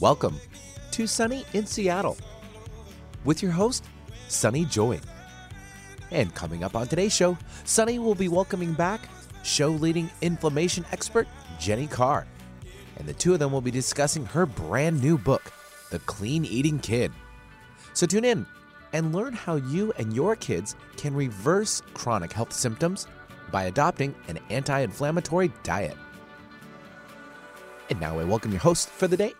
Welcome to Sunny in Seattle with your host, Sunny Joy. And coming up on today's show, Sunny will be welcoming back show leading inflammation expert Jenny Carr. And the two of them will be discussing her brand new book, The Clean Eating Kid. So tune in and learn how you and your kids can reverse chronic health symptoms by adopting an anti inflammatory diet. And now I welcome your host for the day,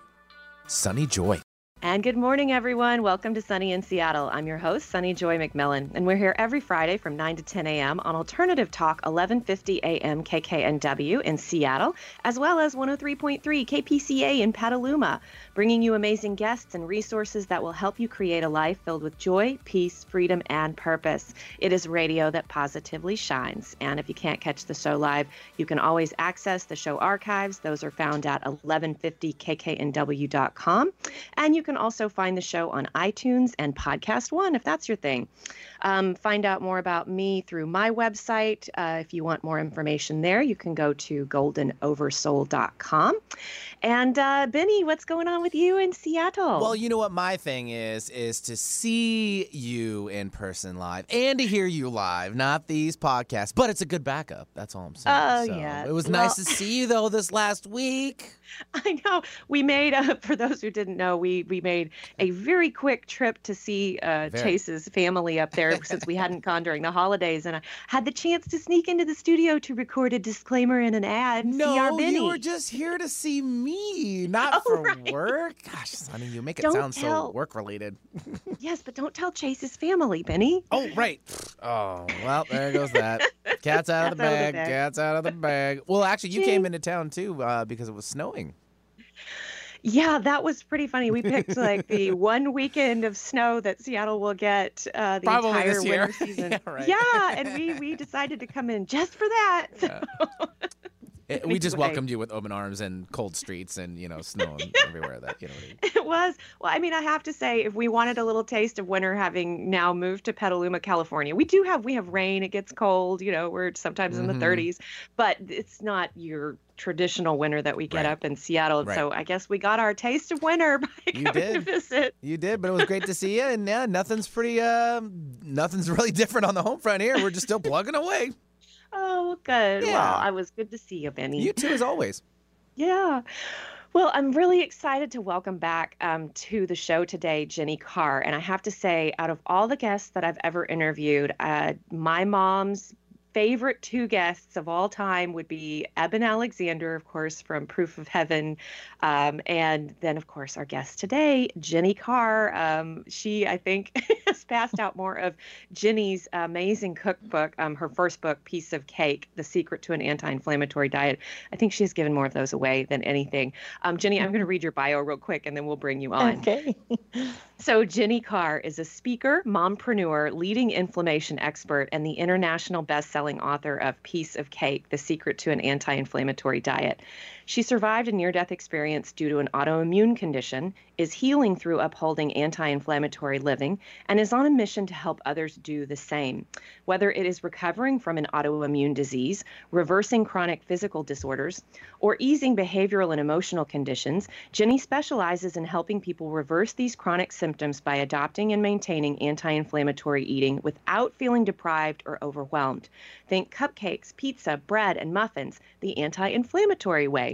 Sunny Joy. And good morning, everyone. Welcome to Sunny in Seattle. I'm your host, Sunny Joy McMillan, and we're here every Friday from 9 to 10 a.m. on Alternative Talk 1150 a.m. KKNW in Seattle, as well as 103.3 KPCA in Petaluma, bringing you amazing guests and resources that will help you create a life filled with joy, peace, freedom, and purpose. It is radio that positively shines. And if you can't catch the show live, you can always access the show archives. Those are found at 1150kknw.com. And you can also find the show on iTunes and Podcast One if that's your thing. Um, find out more about me through my website. Uh, if you want more information there, you can go to goldenoversoul.com. And uh, Benny, what's going on with you in Seattle? Well, you know what my thing is is to see you in person live and to hear you live, not these podcasts. But it's a good backup. That's all I'm saying. Oh, So, yeah. It was Well- nice to see you though this last week. I know we made uh, for those who didn't know we we made a very quick trip to see uh, Chase's family up there since we hadn't gone during the holidays and I had the chance to sneak into the studio to record a disclaimer and an ad and No, Benny. you were just here to see me, not Oh, for right. work. Gosh, Sunny, you make it Don't sound so work related. yes, but don't tell Chase's family, Benny. Oh, right. Oh, well, there goes that. Cat's out of the Cat's out of the bag. bag. Cat's out of the bag. Well, actually, you came into town too uh, because it was snowing. Yeah, that was pretty funny. We picked like the one weekend of snow that Seattle will get uh, the Probably entire winter season. Yeah, right. Yeah, and we we decided to come in just for that. Yeah. It- we just welcomed you with open arms and cold streets and you know snow everywhere. That you know. What I mean. It was. Well, I mean, I have to say, if we wanted a little taste of winter, having now moved to Petaluma, California, we do have we have rain. It gets cold. You know, we're sometimes in Mhm. the 30s, but it's not your traditional winter that we get Right. up in Seattle. Right. So I guess we got our taste of winter by You coming to did. visit. You did, but it was great to see you. And yeah, nothing's pretty. Um, nothing's really different on the home front here. We're just still plugging away. Oh, good. Yeah. Well, I was good to see you, Benny. You too, as always. Yeah. Well, I'm really excited to welcome back um, to the show today Jenny Carr. And I have to say, out of all the guests that I've ever interviewed, uh, my mom's favorite two guests of all time would be Eben Alexander, of course, from Proof of Heaven. Um, and then, of course, our guest today, Jenny Carr. Um, she, I think, has passed out more of Jenny's amazing cookbook, um, her first book, Piece of Cake The Secret to an Anti Inflammatory Diet. I think she's given more of those away than anything. Um, Jenny, I'm going to read your bio real quick and then we'll bring you on. Okay. So, Jenny Carr is a speaker, mompreneur, leading inflammation expert, and the international best-selling author of Piece of Cake: The Secret to an Anti-Inflammatory Diet. She survived a near-death experience due to an autoimmune condition, is healing through upholding anti-inflammatory living, and is on a mission to help others do the same. Whether it is recovering from an autoimmune disease, reversing chronic physical disorders, or easing behavioral and emotional conditions, Jenny specializes in helping people reverse these chronic symptoms by adopting and maintaining anti inflammatory eating without feeling deprived or overwhelmed. Think cupcakes, pizza, bread, and muffins, the anti inflammatory way.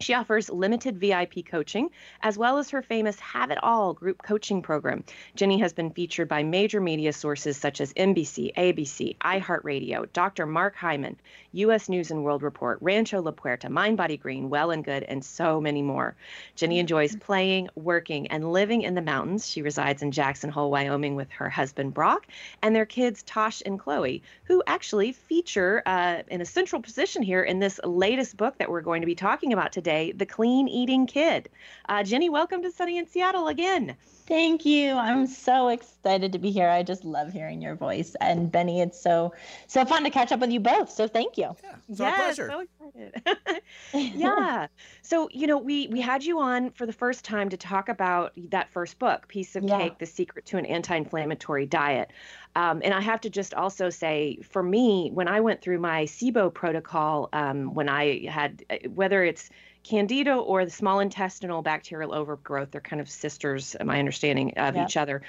She offers limited VIP coaching as well as her famous Have It All group coaching program. Jenny has been featured by major media sources such as NBC, ABC, iHeartRadio, Dr. Mark Hyman, U.S. News and World Report, Rancho La Puerta, Mind Body Green, Well and Good, and so many more. Jenny enjoys playing, working, and living in the mountains. She resides in Jackson Hole, Wyoming with her husband Brock and their kids Tosh and Chloe, who actually feature uh, in a central position here in this latest book that we're going to be talking about today, The Clean Eating Kid. Uh, Jenny, welcome to Sunny in Seattle again. Thank you. I'm so excited to be here. I just love hearing your voice. And Benny, it's so so fun to catch up with you both. So thank you. Yeah, it's our pleasure. so excited. yeah. So, you know, we we had you on for the first time to talk about that first book, Piece of Yeah. Cake: The Secret to an Anti-Inflammatory Diet. Um, and I have to just also say, for me, when I went through my SIBO protocol, um, when I had, uh, whether it's Candida or the small intestinal bacterial overgrowth, they're kind of sisters, my understanding of yep. each other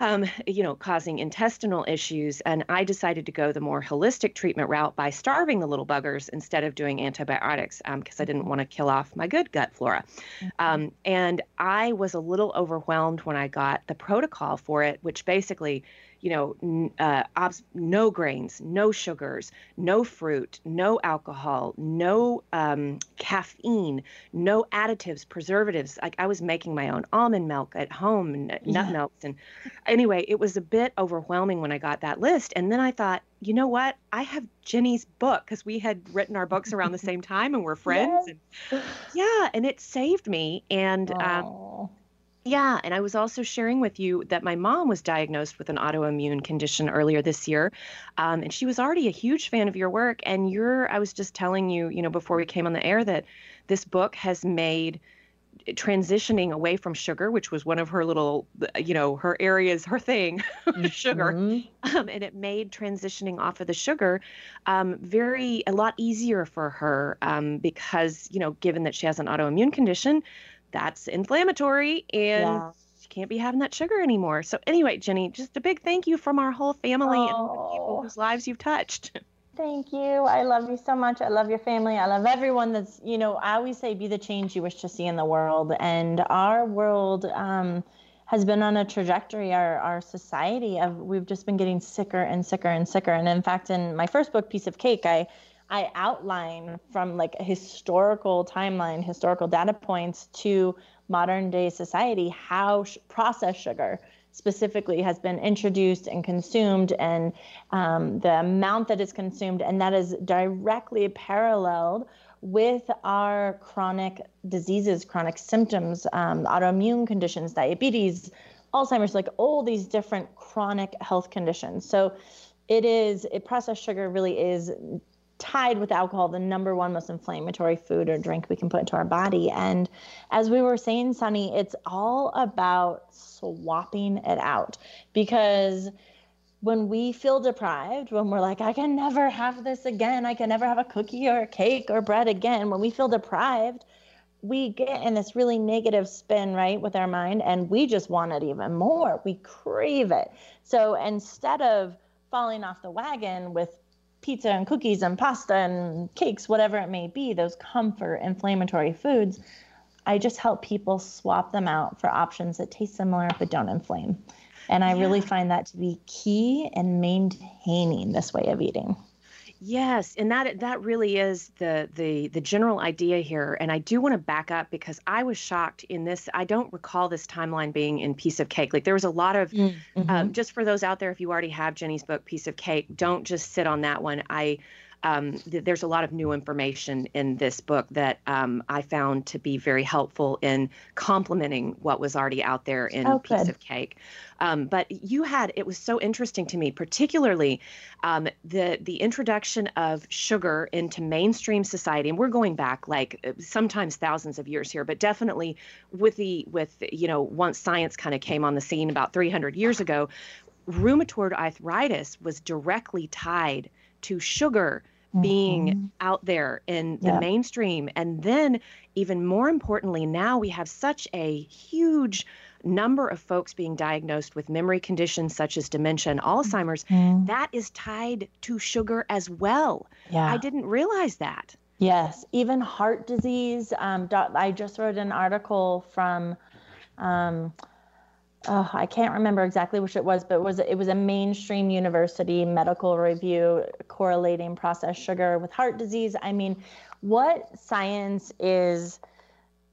um, you know, causing intestinal issues. And I decided to go the more holistic treatment route by starving the little buggers instead of doing antibiotics because um, I didn't want to kill off my good gut flora. Mm-hmm. Um, and I was a little overwhelmed when I got the protocol for it, which basically you know, uh, obs- no grains, no sugars, no fruit, no alcohol, no um, caffeine, no additives, preservatives. Like I was making my own almond milk at home and nut yeah. milks. And anyway, it was a bit overwhelming when I got that list. And then I thought, you know what? I have Jenny's book because we had written our books around the same time and we're friends. Yes. And, yeah, and it saved me. And um, yeah, and I was also sharing with you that my mom was diagnosed with an autoimmune condition earlier this year, um, and she was already a huge fan of your work. And you're, I was just telling you, you know, before we came on the air, that this book has made transitioning away from sugar, which was one of her little, you know, her areas, her thing, sugar, mm-hmm. um, and it made transitioning off of the sugar um, very a lot easier for her um, because you know, given that she has an autoimmune condition, that's inflammatory and yeah. you can't be having that sugar anymore. So anyway, Jenny, just a big thank you from our whole family oh. and the people whose lives you've touched. Thank you. I love you so much. I love your family. I love everyone that's, you know, I always say be the change you wish to see in the world. And our world um, has been on a trajectory, our, our society of we've just been getting sicker and sicker and sicker. And in fact, in my first book, Piece of Cake, I I outline from like a historical timeline, historical data points to modern day society how sh- processed sugar specifically has been introduced and consumed and um, the amount that is consumed and that is directly paralleled with our chronic diseases chronic symptoms um, autoimmune conditions diabetes alzheimer's like all these different chronic health conditions. So it is it processed sugar really is tied with alcohol the number one most inflammatory food or drink we can put into our body. And as we were saying, Sunny, it's all about swapping it out because when we feel deprived, when we're like, I can never have this again, I can never have a cookie or a cake or bread again, when we feel deprived, we get in this really negative spin, right, with our mind, and we just want it even more. We crave it. So instead of falling off the wagon with pizza and cookies and pasta and cakes, whatever it may be, those comfort inflammatory foods, I just help people swap them out for options that taste similar but don't inflame. And I yeah. really find that to be key in maintaining this way of eating. Yes, and that that really is the the the general idea here. And I do want to back up because I was shocked in this. I don't recall this timeline being in Piece of Cake. Like there was a lot of mm, mm-hmm. um, just for those out there, if you already have Jenny's book, Piece of Cake, don't just sit on that one. I um, th- there's a lot of new information in this book that um, I found to be very helpful in complementing what was already out there in oh, Piece of Cake. Um, but you had it was so interesting to me, particularly um, the the introduction of sugar into mainstream society, and we're going back like uh, sometimes thousands of years here, but definitely with the with you know once science kind of came on the scene about 300 years ago, rheumatoid arthritis was directly tied to sugar being mm-hmm. out there in the yep. mainstream. And then, even more importantly, now we have such a huge number of folks being diagnosed with memory conditions such as dementia and Alzheimer's. Mm-hmm. That is tied to sugar as well. Yeah. I didn't realize that. Yes, even heart disease. Um, I just wrote an article from. Um, I can't remember exactly which it was, but it was it was a mainstream university medical review correlating processed sugar with heart disease. I mean, what science is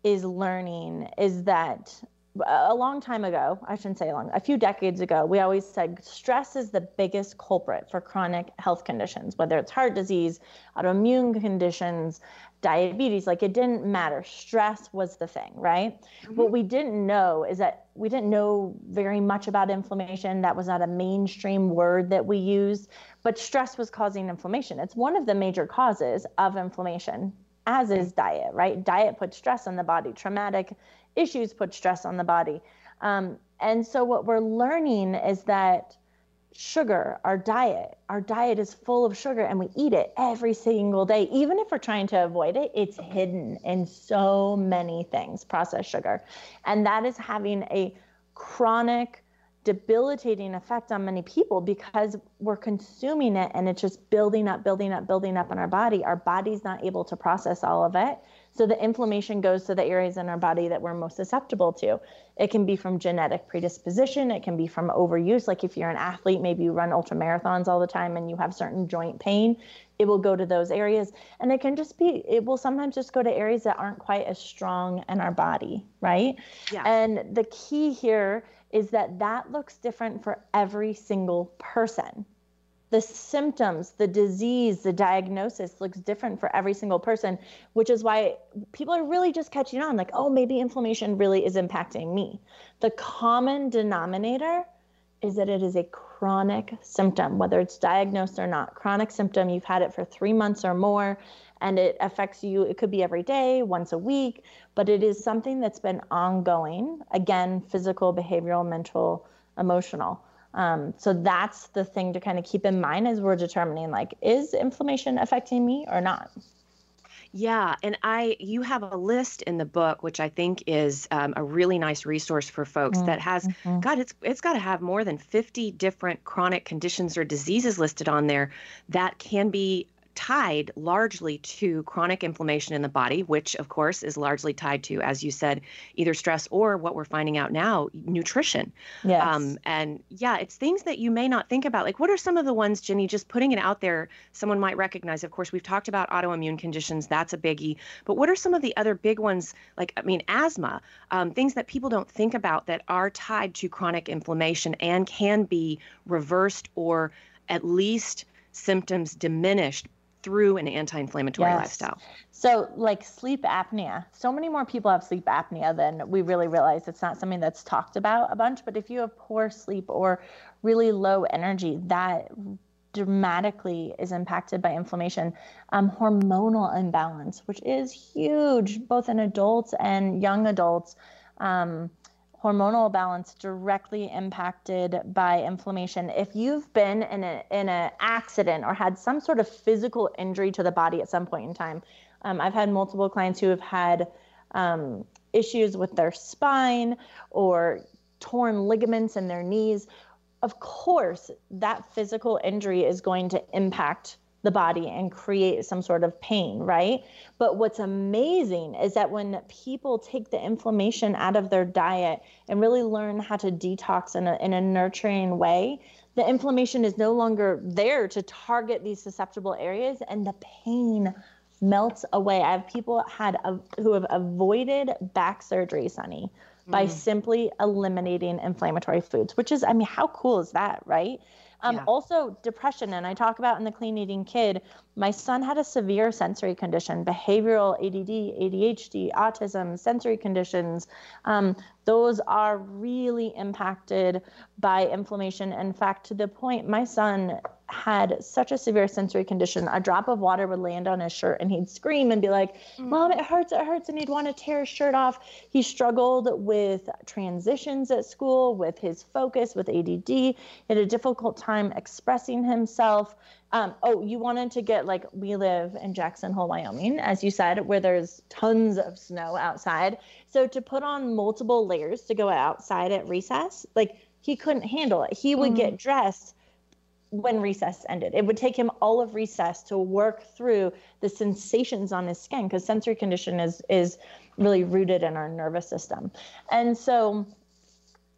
is learning is that a long time ago, I shouldn't say long, a few decades ago, we always said stress is the biggest culprit for chronic health conditions, whether it's heart disease, autoimmune conditions, diabetes, like it didn't matter. Stress was the thing, right? Mm-hmm. What we didn't know is that we didn't know very much about inflammation. That was not a mainstream word that we used, but stress was causing inflammation. It's one of the major causes of inflammation, as is diet, right? Diet puts stress on the body, traumatic issues put stress on the body. Um, and so what we're learning is that sugar, our diet. Our diet is full of sugar and we eat it every single day. Even if we're trying to avoid it, it's hidden in so many things, processed sugar. And that is having a chronic, debilitating effect on many people because we're consuming it and it's just building up, building up, building up in our body. Our body's not able to process all of it. So the inflammation goes to the areas in our body that we're most susceptible to. It can be from genetic predisposition, it can be from overuse. Like if you're an athlete, maybe you run ultra marathons all the time and you have certain joint pain, it will go to those areas. And it can just be, it will sometimes just go to areas that aren't quite as strong in our body, right? Yeah. And the key here is that that looks different for every single person. The symptoms, the disease, the diagnosis looks different for every single person, which is why people are really just catching on like, oh, maybe inflammation really is impacting me. The common denominator is that it is a chronic symptom, whether it's diagnosed or not. Chronic symptom, you've had it for three months or more, and it affects you. It could be every day, once a week, but it is something that's been ongoing. Again, physical, behavioral, mental, emotional. Um, so that's the thing to kind of keep in mind as we're determining like, is inflammation affecting me or not? Yeah, and I you have a list in the book, which I think is um, a really nice resource for folks that has Mm-hmm. God, it's it's got to have more than fifty different chronic conditions or diseases listed on there that can be tied largely to chronic inflammation in the body, which of course is largely tied to, as you said, either stress or what we're finding out now, nutrition. Yes. Um, and yeah, it's things that you may not think about. Like, what are some of the ones, Jenny, just putting it out there, someone might recognize? Of course, we've talked about autoimmune conditions, that's a biggie. But what are some of the other big ones, like, I mean, asthma, um, things that people don't think about that are tied to chronic inflammation and can be reversed or at least symptoms diminished through an anti inflammatory Yes. lifestyle? So, like sleep apnea, so many more people have sleep apnea than we really realize. It's not something that's talked about a bunch, but if you have poor sleep or really low energy, that dramatically is impacted by inflammation. Um, hormonal imbalance, which is huge both in adults and young adults. Um, hormonal balance directly impacted by inflammation. If you've been in a in an accident or had some sort of physical injury to the body at some point in time, um, I've had multiple clients who have had um, issues with their spine or torn ligaments in their knees. Of course, that physical injury is going to impact the body and create some sort of pain, right? But what's amazing is that when people take the inflammation out of their diet and really learn how to detox in a, in a nurturing way, the inflammation is no longer there to target these susceptible areas and the pain melts away. I have people had a, who have avoided back surgery, Sunny, by mm-hmm. simply eliminating inflammatory foods, which is, I mean, how cool is that, right? Um, Yeah. Also, depression, and I talk about in the Clean Eating Kid, my son had a severe sensory condition, behavioral ADD, ADHD, autism, sensory conditions. Um, those are really impacted by inflammation. In fact, to the point my son had such a severe sensory condition, a drop of water would land on his shirt and he'd scream and be like, Mom, it hurts, it hurts. And he'd want to tear his shirt off. He struggled with transitions at school, with his focus, with ADD. He had a difficult time expressing himself. Um, oh, you wanted to get like, we live in Jackson Hole, Wyoming, as you said, where there's tons of snow outside. So to put on multiple layers to go outside at recess, like he couldn't handle it. He would get dressed when recess ended. It would take him all of recess to work through the sensations on his skin because sensory condition is is really rooted in our nervous system. And so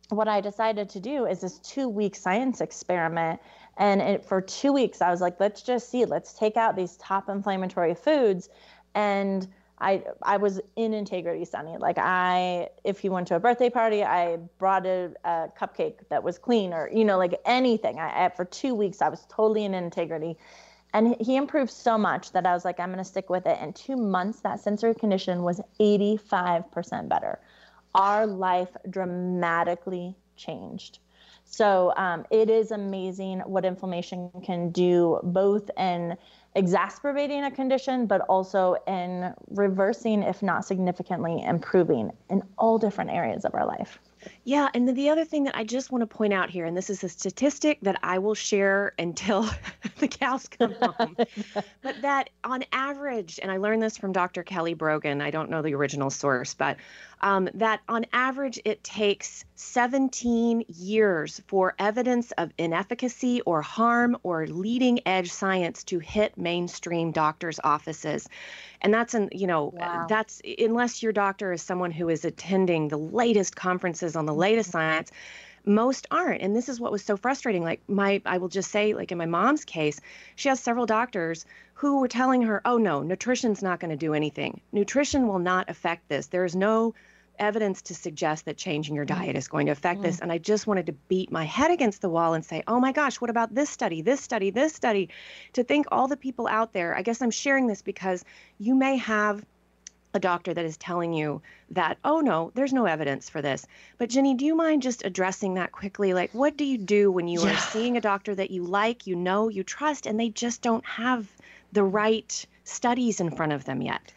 what I decided to do is this two week science experiment. And it, for two weeks, I was like, let's just see, let's take out these top inflammatory foods. And I, I was in integrity, Sunny. Like I, if he went to a birthday party, I brought a, a cupcake that was clean, or you know, like anything. I, I for two weeks, I was totally in integrity, and he improved so much that I was like, I'm gonna stick with it. And two months, that sensory condition was 85% better. Our life dramatically changed. So um, it is amazing what inflammation can do, both in exacerbating a condition, but also in reversing, if not significantly improving, in all different areas of our life. Yeah, and the other thing that I just want to point out here, and this is a statistic that I will share until the cows come home, but that on average, and I learned this from Dr. Kelly Brogan, I don't know the original source, but um, that on average it takes 17 years for evidence of inefficacy or harm or leading edge science to hit mainstream doctors' offices. And that's an, you know, wow. that's unless your doctor is someone who is attending the latest conferences on the latest science most aren't and this is what was so frustrating like my i will just say like in my mom's case she has several doctors who were telling her oh no nutrition's not going to do anything nutrition will not affect this there is no evidence to suggest that changing your diet is going to affect mm. this. And I just wanted to beat my head against the wall and say, oh my gosh, what about this study, this study, this study? To think all the people out there, I guess I'm sharing this because you may have a doctor that is telling you that, oh no, there's no evidence for this. But Jenny, do you mind just addressing that quickly? Like, what do you do when you yeah. are seeing a doctor that you like, you know, you trust, and they just don't have the right studies in front of them yet?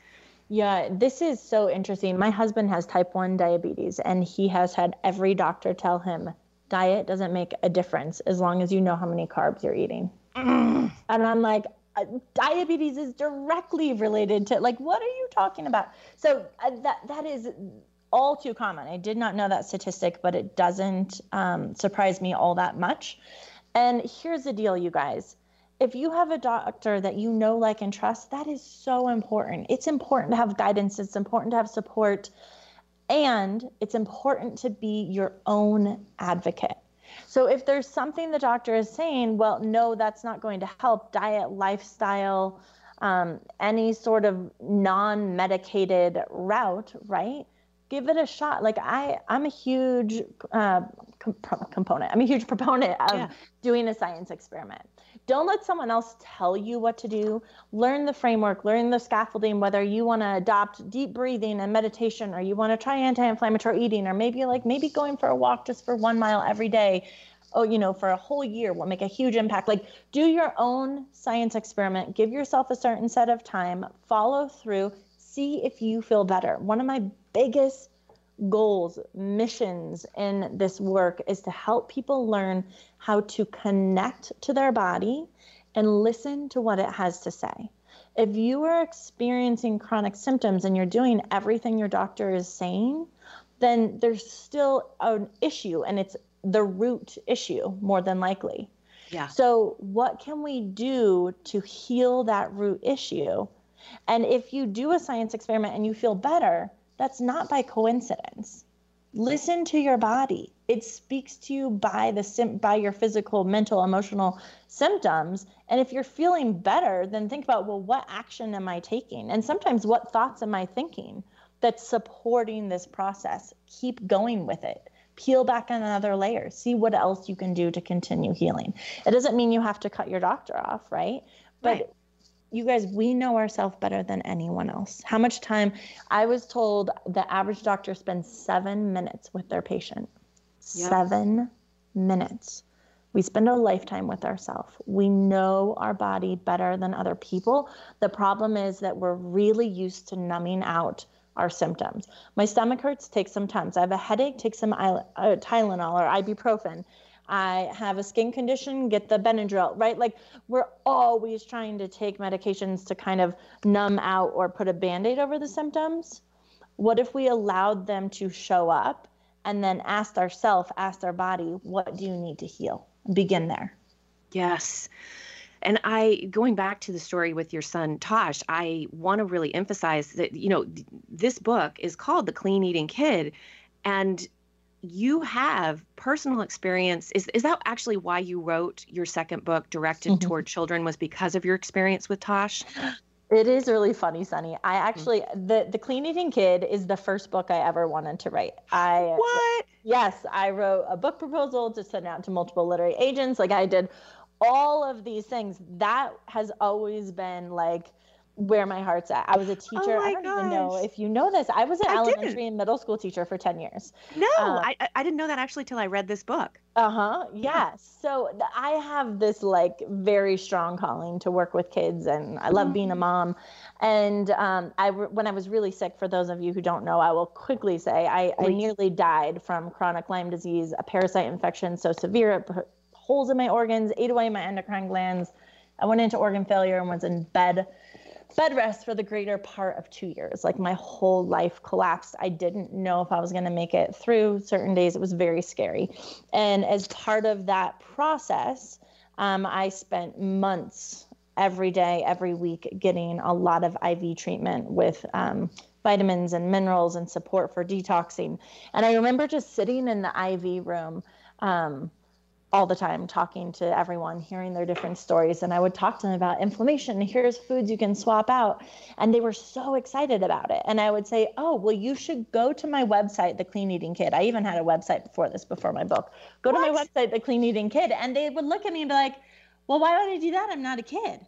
Yeah, this is so interesting. My husband has type 1 diabetes, and he has had every doctor tell him diet doesn't make a difference as long as you know how many carbs you're eating. Mm. And I'm like, uh, diabetes is directly related to like what are you talking about? So uh, that that is all too common. I did not know that statistic but it doesn't um, surprise me all that much. And here's the deal you guys. If you have a doctor that you know, like, and trust, that is so important. It's important to have guidance, it's important to have support, and it's important to be your own advocate. So if there's something the doctor is saying, well, no, that's not going to help, diet, lifestyle, um, any sort of non medicated route, right? Give it a shot. Like I, I'm a huge uh, component. I'm a huge proponent of yeah. doing a science experiment. Don't let someone else tell you what to do. Learn the framework, learn the scaffolding, whether you want to adopt deep breathing and meditation, or you want to try anti inflammatory eating, or maybe like maybe going for a walk just for one mile every day. Oh, you know, for a whole year will make a huge impact. Like, do your own science experiment, give yourself a certain set of time, follow through, see if you feel better. One of my biggest goals, missions in this work is to help people learn how to connect to their body and listen to what it has to say. If you are experiencing chronic symptoms and you're doing everything your doctor is saying, then there's still an issue and it's the root issue more than likely. Yeah. So, what can we do to heal that root issue? And if you do a science experiment and you feel better, that's not by coincidence. Listen to your body. It speaks to you by the by your physical, mental, emotional symptoms. And if you're feeling better, then think about, well, what action am I taking? And sometimes what thoughts am I thinking that's supporting this process? Keep going with it peel back another layer see what else you can do to continue healing it doesn't mean you have to cut your doctor off right but right you guys, we know ourselves better than anyone else. How much time? I was told the average doctor spends seven minutes with their patient. Seven minutes. We spend a lifetime with ourselves. We know our body better than other people. The problem is that we're really used to numbing out our symptoms. My stomach hurts, take some Tums. I have a headache, take some uh, Tylenol or ibuprofen. I have a skin condition, get the Benadryl, right? Like we're always trying to take medications to kind of numb out or put a band aid over the symptoms. What if we allowed them to show up and then asked ourselves, asked our body, what do you need to heal? Begin there. Yes. And I, going back to the story with your son Tosh, I want to really emphasize that, you know, this book is called The Clean Eating Kid. And you have personal experience is is that actually why you wrote your second book directed mm-hmm. toward children was because of your experience with Tosh? It is really funny, Sunny. I mm. actually the the Clean Eating Kid is the first book I ever wanted to write. I What? Yes, I wrote a book proposal to send out to multiple literary agents. Like I did all of these things. That has always been like where my heart's at. I was a teacher. Oh I don't even know if you know this. I was an I didn't. elementary and middle school teacher for 10 years. No, Uh, I I- didn't know that actually till I read this book. Uh-huh. Yeah. So th- I have this like very strong calling to work with kids and I love being a mom. And um, I re- when I was really sick, for those of you who don't know, I will quickly say I, I nearly died from chronic Lyme disease, a parasite infection so severe it put holes in my organs, ate away my endocrine glands. I went into organ failure and was in bed bed rest for the greater part of two years. Like my whole life collapsed. I didn't know if I was going to make it through certain days. It was very scary. And as part of that process, um, I spent months every day, every week, getting a lot of IV treatment with um, vitamins and minerals and support for detoxing. And I remember just sitting in the IV room. Um, all the time talking to everyone hearing their different stories. And i would talk to them about inflammation. Here's foods you can swap out. And they were so excited about it. And i would say oh well you should go to my website the clean eating kid. I even had a website before this before my book. Go to my website the clean eating kid. And they would look at me and be like well why would i do that? I'm not a kid.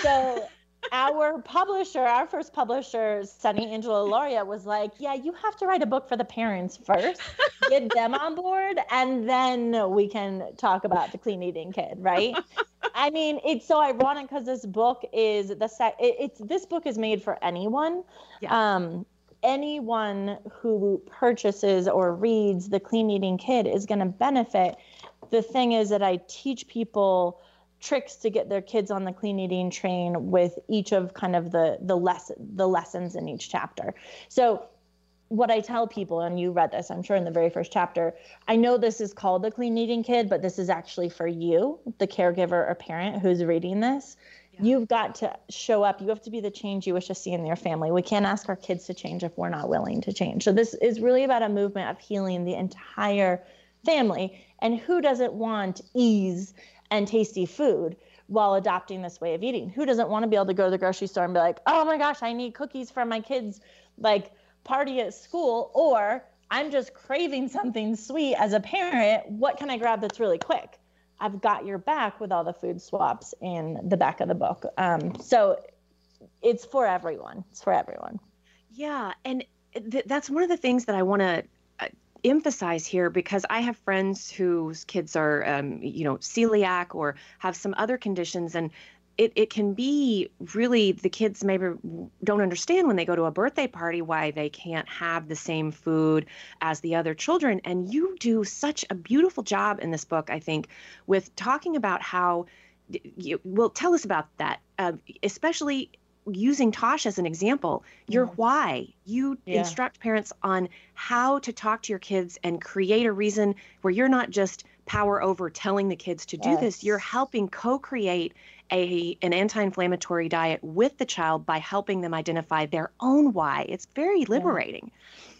So our publisher, our first publisher, Sunny Angela Lauria, was like, Yeah, you have to write a book for the parents first, get them on board, and then we can talk about the clean eating kid, right? I mean, it's so ironic because this book is the sec- it, it's this book is made for anyone. Yeah. Um, anyone who purchases or reads the clean eating kid is going to benefit. The thing is that I teach people tricks to get their kids on the clean eating train with each of kind of the the lesson the lessons in each chapter. So what I tell people, and you read this, I'm sure in the very first chapter, I know this is called the clean eating kid, but this is actually for you, the caregiver or parent who's reading this. Yeah. You've got to show up. You have to be the change you wish to see in your family. We can't ask our kids to change if we're not willing to change. So this is really about a movement of healing the entire family. And who doesn't want ease and tasty food while adopting this way of eating? Who doesn't want to be able to go to the grocery store and be like, oh my gosh, I need cookies for my kids' like party at school, or I'm just craving something sweet as a parent. What can I grab that's really quick? I've got your back with all the food swaps in the back of the book. Um, so it's for everyone. It's for everyone. Yeah, and th- that's one of the things that I want to emphasize here because I have friends whose kids are, um, you know, celiac or have some other conditions, and it, it can be really the kids maybe don't understand when they go to a birthday party why they can't have the same food as the other children. And you do such a beautiful job in this book, I think, with talking about how. You, well, tell us about that, uh, especially using Tosh as an example, your Mhm. why. You Yeah. instruct parents on how to talk to your kids and create a reason where you're not just power over telling the kids to do this. You're helping co-create a an anti-inflammatory diet with the child by helping them identify their own why. It's very liberating.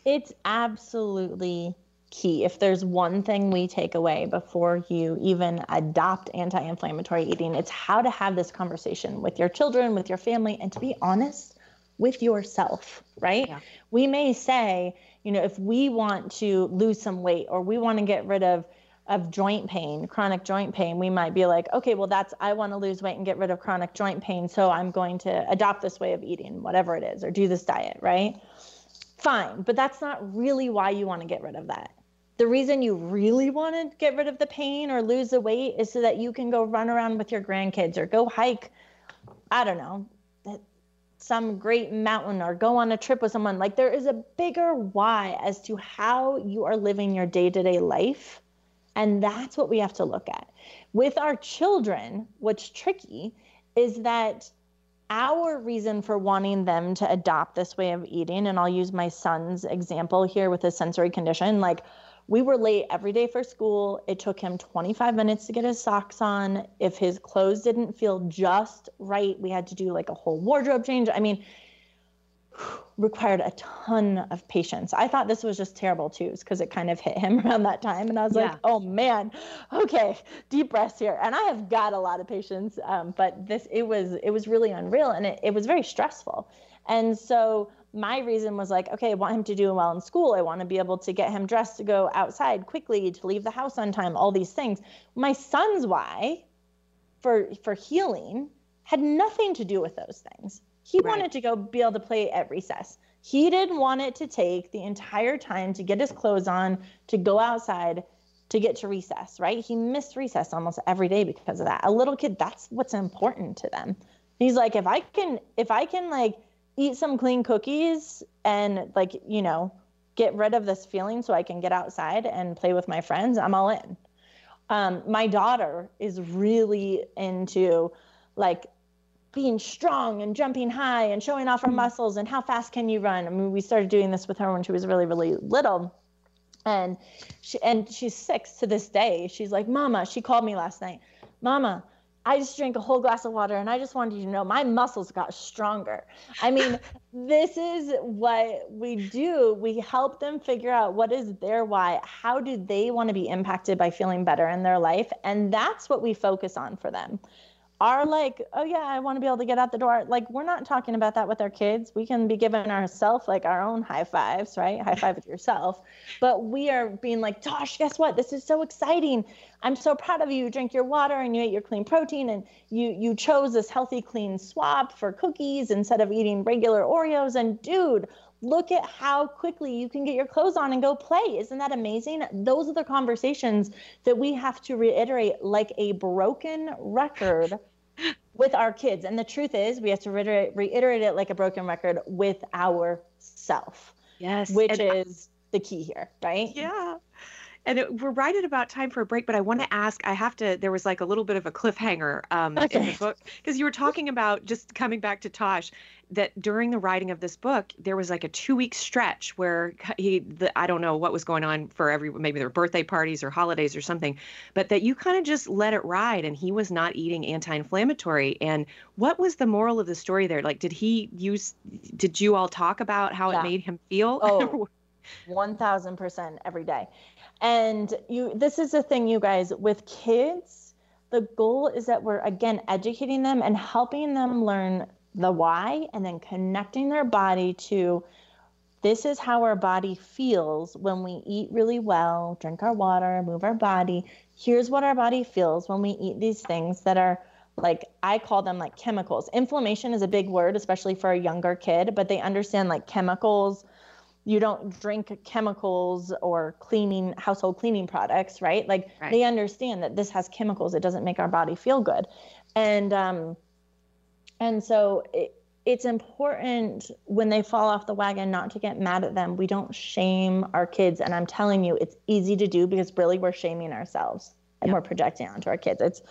It's absolutely key. If there's one thing we take away before you even adopt anti inflammatory eating, it's how to have this conversation with your children, with your family, and to be honest with yourself, right? Yeah. We may say, you know, if we want to lose some weight or we want to get rid of of joint pain, chronic joint pain, we might be like, okay, well, that's, I want to lose weight and get rid of chronic joint pain. So I'm going to adopt this way of eating, whatever it is, or do this diet, right? Fine. But that's not really why you want to get rid of that. The reason you really want to get rid of the pain or lose the weight is so that you can go run around with your grandkids or go hike, I don't know, some great mountain or go on a trip with someone. Like there is a bigger why as to how you are living your day to day life. And that's what we have to look at. With our children, what's tricky is that our reason for wanting them to adopt this way of eating, and I'll use my son's example here with his sensory condition, like we were late every day for school. It took him 25 minutes to get his socks on. If his clothes didn't feel just right, we had to do like a whole wardrobe change. I mean, required a ton of patience. I thought this was just terrible too, because it kind of hit him around that time. And I was Yeah. like, oh man, okay, deep breaths here. And I have got a lot of patience, um, but this, it was, it was really unreal and it, it was very stressful. And so my reason was like, okay, I want him to do well in school. I want to be able to get him dressed to go outside quickly, to leave the house on time, all these things. My son's why for for healing had nothing to do with those things. He right. wanted to go be able to play at recess. He didn't want it to take the entire time to get his clothes on, to go outside, to get to recess, right? He missed recess almost every day because of that. A little kid, that's what's important to them. He's like, if I can, if I can like eat some clean cookies and like, you know, get rid of this feeling so I can get outside and play with my friends, I'm all in. Um, my daughter is really into like being strong and jumping high and showing off her mm. muscles and how fast can you run. I mean, we started doing this with her when she was really, really little and she and she's six to this day she's like mama she called me last night mama i just drank a whole glass of water and i just wanted you to know my muscles got stronger. I mean this is what we do. We help them figure out what is their why how do they want to be impacted by feeling better in their life? And that's what we focus on for them are like, oh yeah, I want to be able to get out the door. Like we're not talking about that with our kids. We can be giving ourselves like our own high fives, right? High five with yourself. But we are being like, Tosh, guess what? This is so exciting. I'm so proud of you. You drink your water and you ate your clean protein and you you chose this healthy clean swap for cookies instead of eating regular Oreos. And dude, look at how quickly you can get your clothes on and go play. Isn't that amazing? Those are the conversations that we have to reiterate like a broken record with our kids. And the truth is, we have to reiterate, reiterate it like a broken record with ourself. Yes. Which and is I, the key here, right? Yeah. And it, we're right at about time for a break, but I want to ask. I have to. There was like a little bit of a cliffhanger um, okay. in the book because you were talking about just coming back to Tosh that during the writing of this book, there was like a two week stretch where he, the, I don't know what was going on for every, maybe their birthday parties or holidays or something, but that you kind of just let it ride and he was not eating anti inflammatory. And what was the moral of the story there? Like, did he use, did you all talk about how yeah. it made him feel? Oh, 1000% every day. And you, this is the thing, you guys, with kids, the goal is that we're again educating them and helping them learn the why and then connecting their body to this is how our body feels when we eat really well, drink our water, move our body. Here's what our body feels when we eat these things that are like I call them like chemicals. Inflammation is a big word, especially for a younger kid, but they understand like chemicals. You don't drink chemicals or cleaning household cleaning products, right? Like right. they understand that this has chemicals. It doesn't make our body feel good. And um, and so it, it's important when they fall off the wagon not to get mad at them. We don't shame our kids. And I'm telling you, it's easy to do because really we're shaming ourselves and yep. we're projecting onto our kids. It's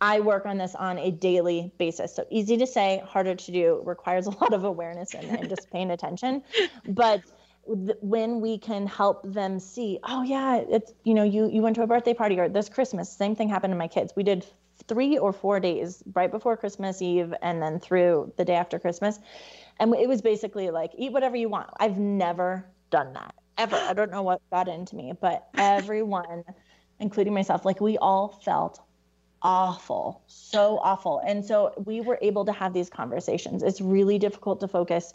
I work on this on a daily basis. So easy to say, harder to do, requires a lot of awareness and, and just paying attention. But when we can help them see, oh yeah, it's you know, you you went to a birthday party or this Christmas, same thing happened to my kids. We did three or four days right before Christmas Eve and then through the day after Christmas. And it was basically like, eat whatever you want. I've never done that ever. I don't know what got into me, but everyone, including myself, like we all felt awful, so awful. And so we were able to have these conversations. It's really difficult to focus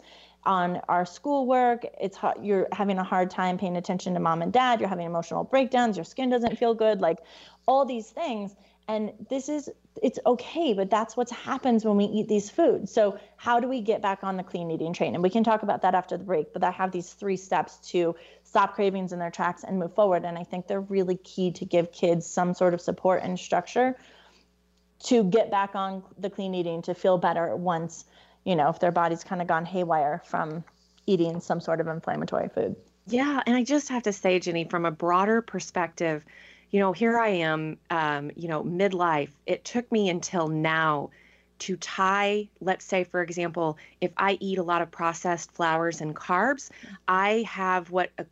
on our schoolwork. It's you're having a hard time paying attention to mom and dad. You're having emotional breakdowns. Your skin doesn't feel good. Like all these things and this is it's okay but that's what happens when we eat these foods so how do we get back on the clean eating train and we can talk about that after the break but i have these three steps to stop cravings in their tracks and move forward and i think they're really key to give kids some sort of support and structure to get back on the clean eating to feel better once you know if their body's kind of gone haywire from eating some sort of inflammatory food yeah and i just have to say jenny from a broader perspective you know, here I am, um, you know, midlife. It took me until now to tie, let's say, for example, if I eat a lot of processed flours and carbs, I have what a,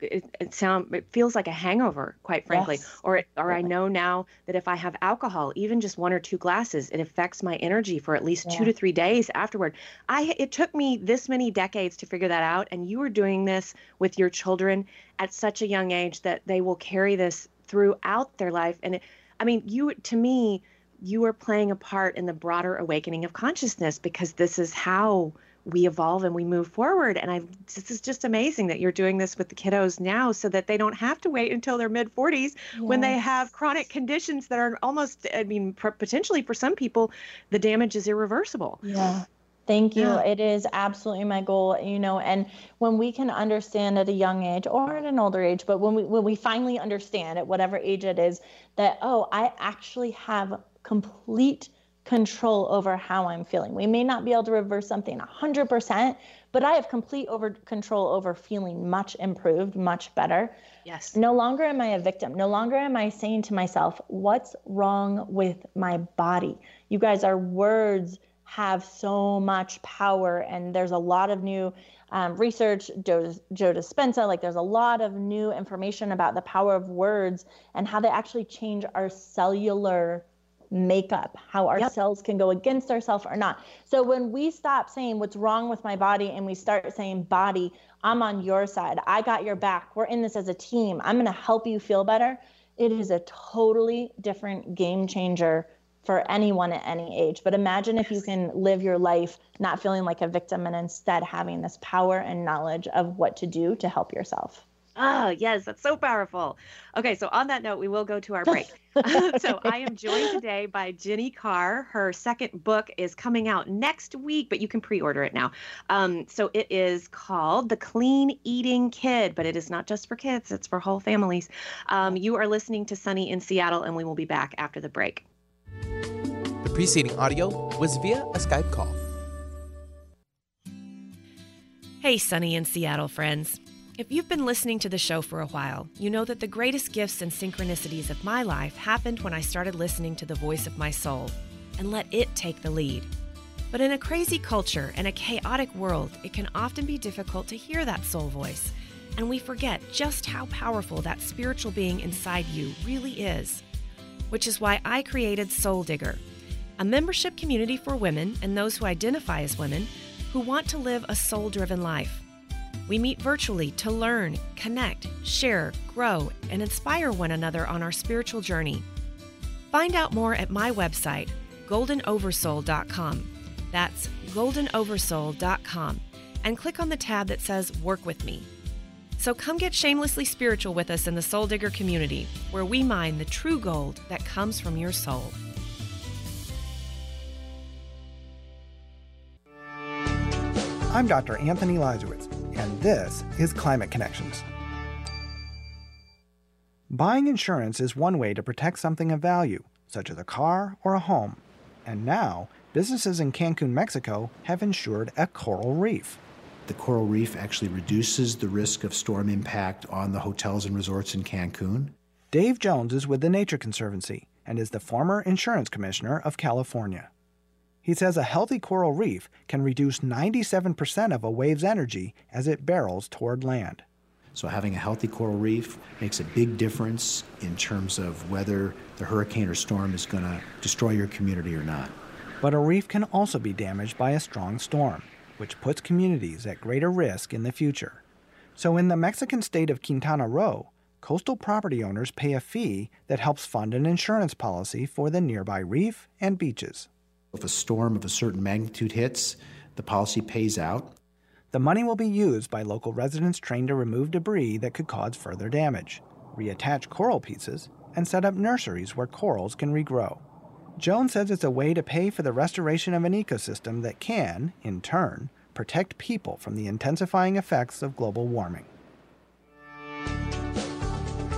it, it sound it feels like a hangover quite frankly yes. or or I know now that if I have alcohol even just one or two glasses it affects my energy for at least yeah. 2 to 3 days afterward I it took me this many decades to figure that out and you are doing this with your children at such a young age that they will carry this throughout their life. And it, I mean, you to me, you are playing a part in the broader awakening of consciousness because this is how we evolve and we move forward. And I this is just amazing that you're doing this with the kiddos now so that they don't have to wait until their mid 40s yes. when they have chronic conditions that are almost I mean potentially for some people the damage is irreversible. Yeah. Thank you. Yeah. It is absolutely my goal, you know, and when we can understand at a young age or at an older age, but when we when we finally understand at whatever age it is that oh, I actually have complete control over how I'm feeling. We may not be able to reverse something 100%, but I have complete over control over feeling much improved, much better. Yes. No longer am I a victim. No longer am I saying to myself, what's wrong with my body? You guys, our words have so much power, and there's a lot of new um, research. Joe, Joe Dispenza, like there's a lot of new information about the power of words and how they actually change our cellular makeup, how our Yep. cells can go against ourselves or not. So when we stop saying what's wrong with my body and we start saying, body, I'm on your side, I got your back, we're in this as a team, I'm going to help you feel better, it is a totally different game changer for anyone at any age. But imagine if you can live your life not feeling like a victim and instead having this power and knowledge of what to do to help yourself. Ah, yes, that's so powerful. Okay, so on that note, we will go to our break. so I am joined today by Jenny Carr. Her second book is coming out next week, but you can pre-order it now. Um, so it is called The Clean Eating Kid, but it is not just for kids; it's for whole families. Um, you are listening to Sunny in Seattle, and we will be back after the break. The preceding audio was via a Skype call. Hey, Sunny in Seattle friends. If you've been listening to the show for a while, you know that the greatest gifts and synchronicities of my life happened when I started listening to the voice of my soul and let it take the lead. But in a crazy culture and a chaotic world, it can often be difficult to hear that soul voice, and we forget just how powerful that spiritual being inside you really is. Which is why I created Soul Digger, a membership community for women and those who identify as women who want to live a soul driven life. We meet virtually to learn, connect, share, grow, and inspire one another on our spiritual journey. Find out more at my website, goldenoversoul.com. That's goldenoversoul.com, and click on the tab that says Work with Me. So come get shamelessly spiritual with us in the Soul Digger community, where we mine the true gold that comes from your soul. I'm Dr. Anthony Leiserowitz, and this is Climate Connections. Buying insurance is one way to protect something of value, such as a car or a home. And now, businesses in Cancun, Mexico have insured a coral reef. The coral reef actually reduces the risk of storm impact on the hotels and resorts in Cancun. Dave Jones is with the Nature Conservancy and is the former insurance commissioner of California. He says a healthy coral reef can reduce 97% of a wave's energy as it barrels toward land. So, having a healthy coral reef makes a big difference in terms of whether the hurricane or storm is going to destroy your community or not. But a reef can also be damaged by a strong storm, which puts communities at greater risk in the future. So, in the Mexican state of Quintana Roo, coastal property owners pay a fee that helps fund an insurance policy for the nearby reef and beaches. If a storm of a certain magnitude hits, the policy pays out. The money will be used by local residents trained to remove debris that could cause further damage, reattach coral pieces, and set up nurseries where corals can regrow. Jones says it's a way to pay for the restoration of an ecosystem that can, in turn, protect people from the intensifying effects of global warming.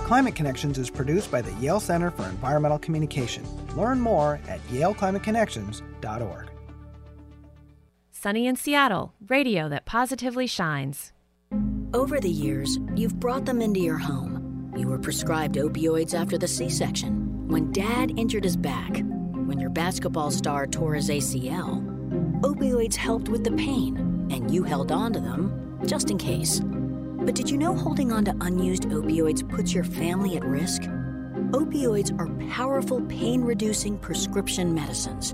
Climate Connections is produced by the Yale Center for Environmental Communication. Learn more at yaleclimateconnections.org. Sunny in Seattle, radio that positively shines. Over the years, you've brought them into your home. You were prescribed opioids after the C section, when dad injured his back, when your basketball star tore his ACL. Opioids helped with the pain, and you held on to them just in case. But did you know holding on to unused opioids puts your family at risk? Opioids are powerful pain reducing prescription medicines,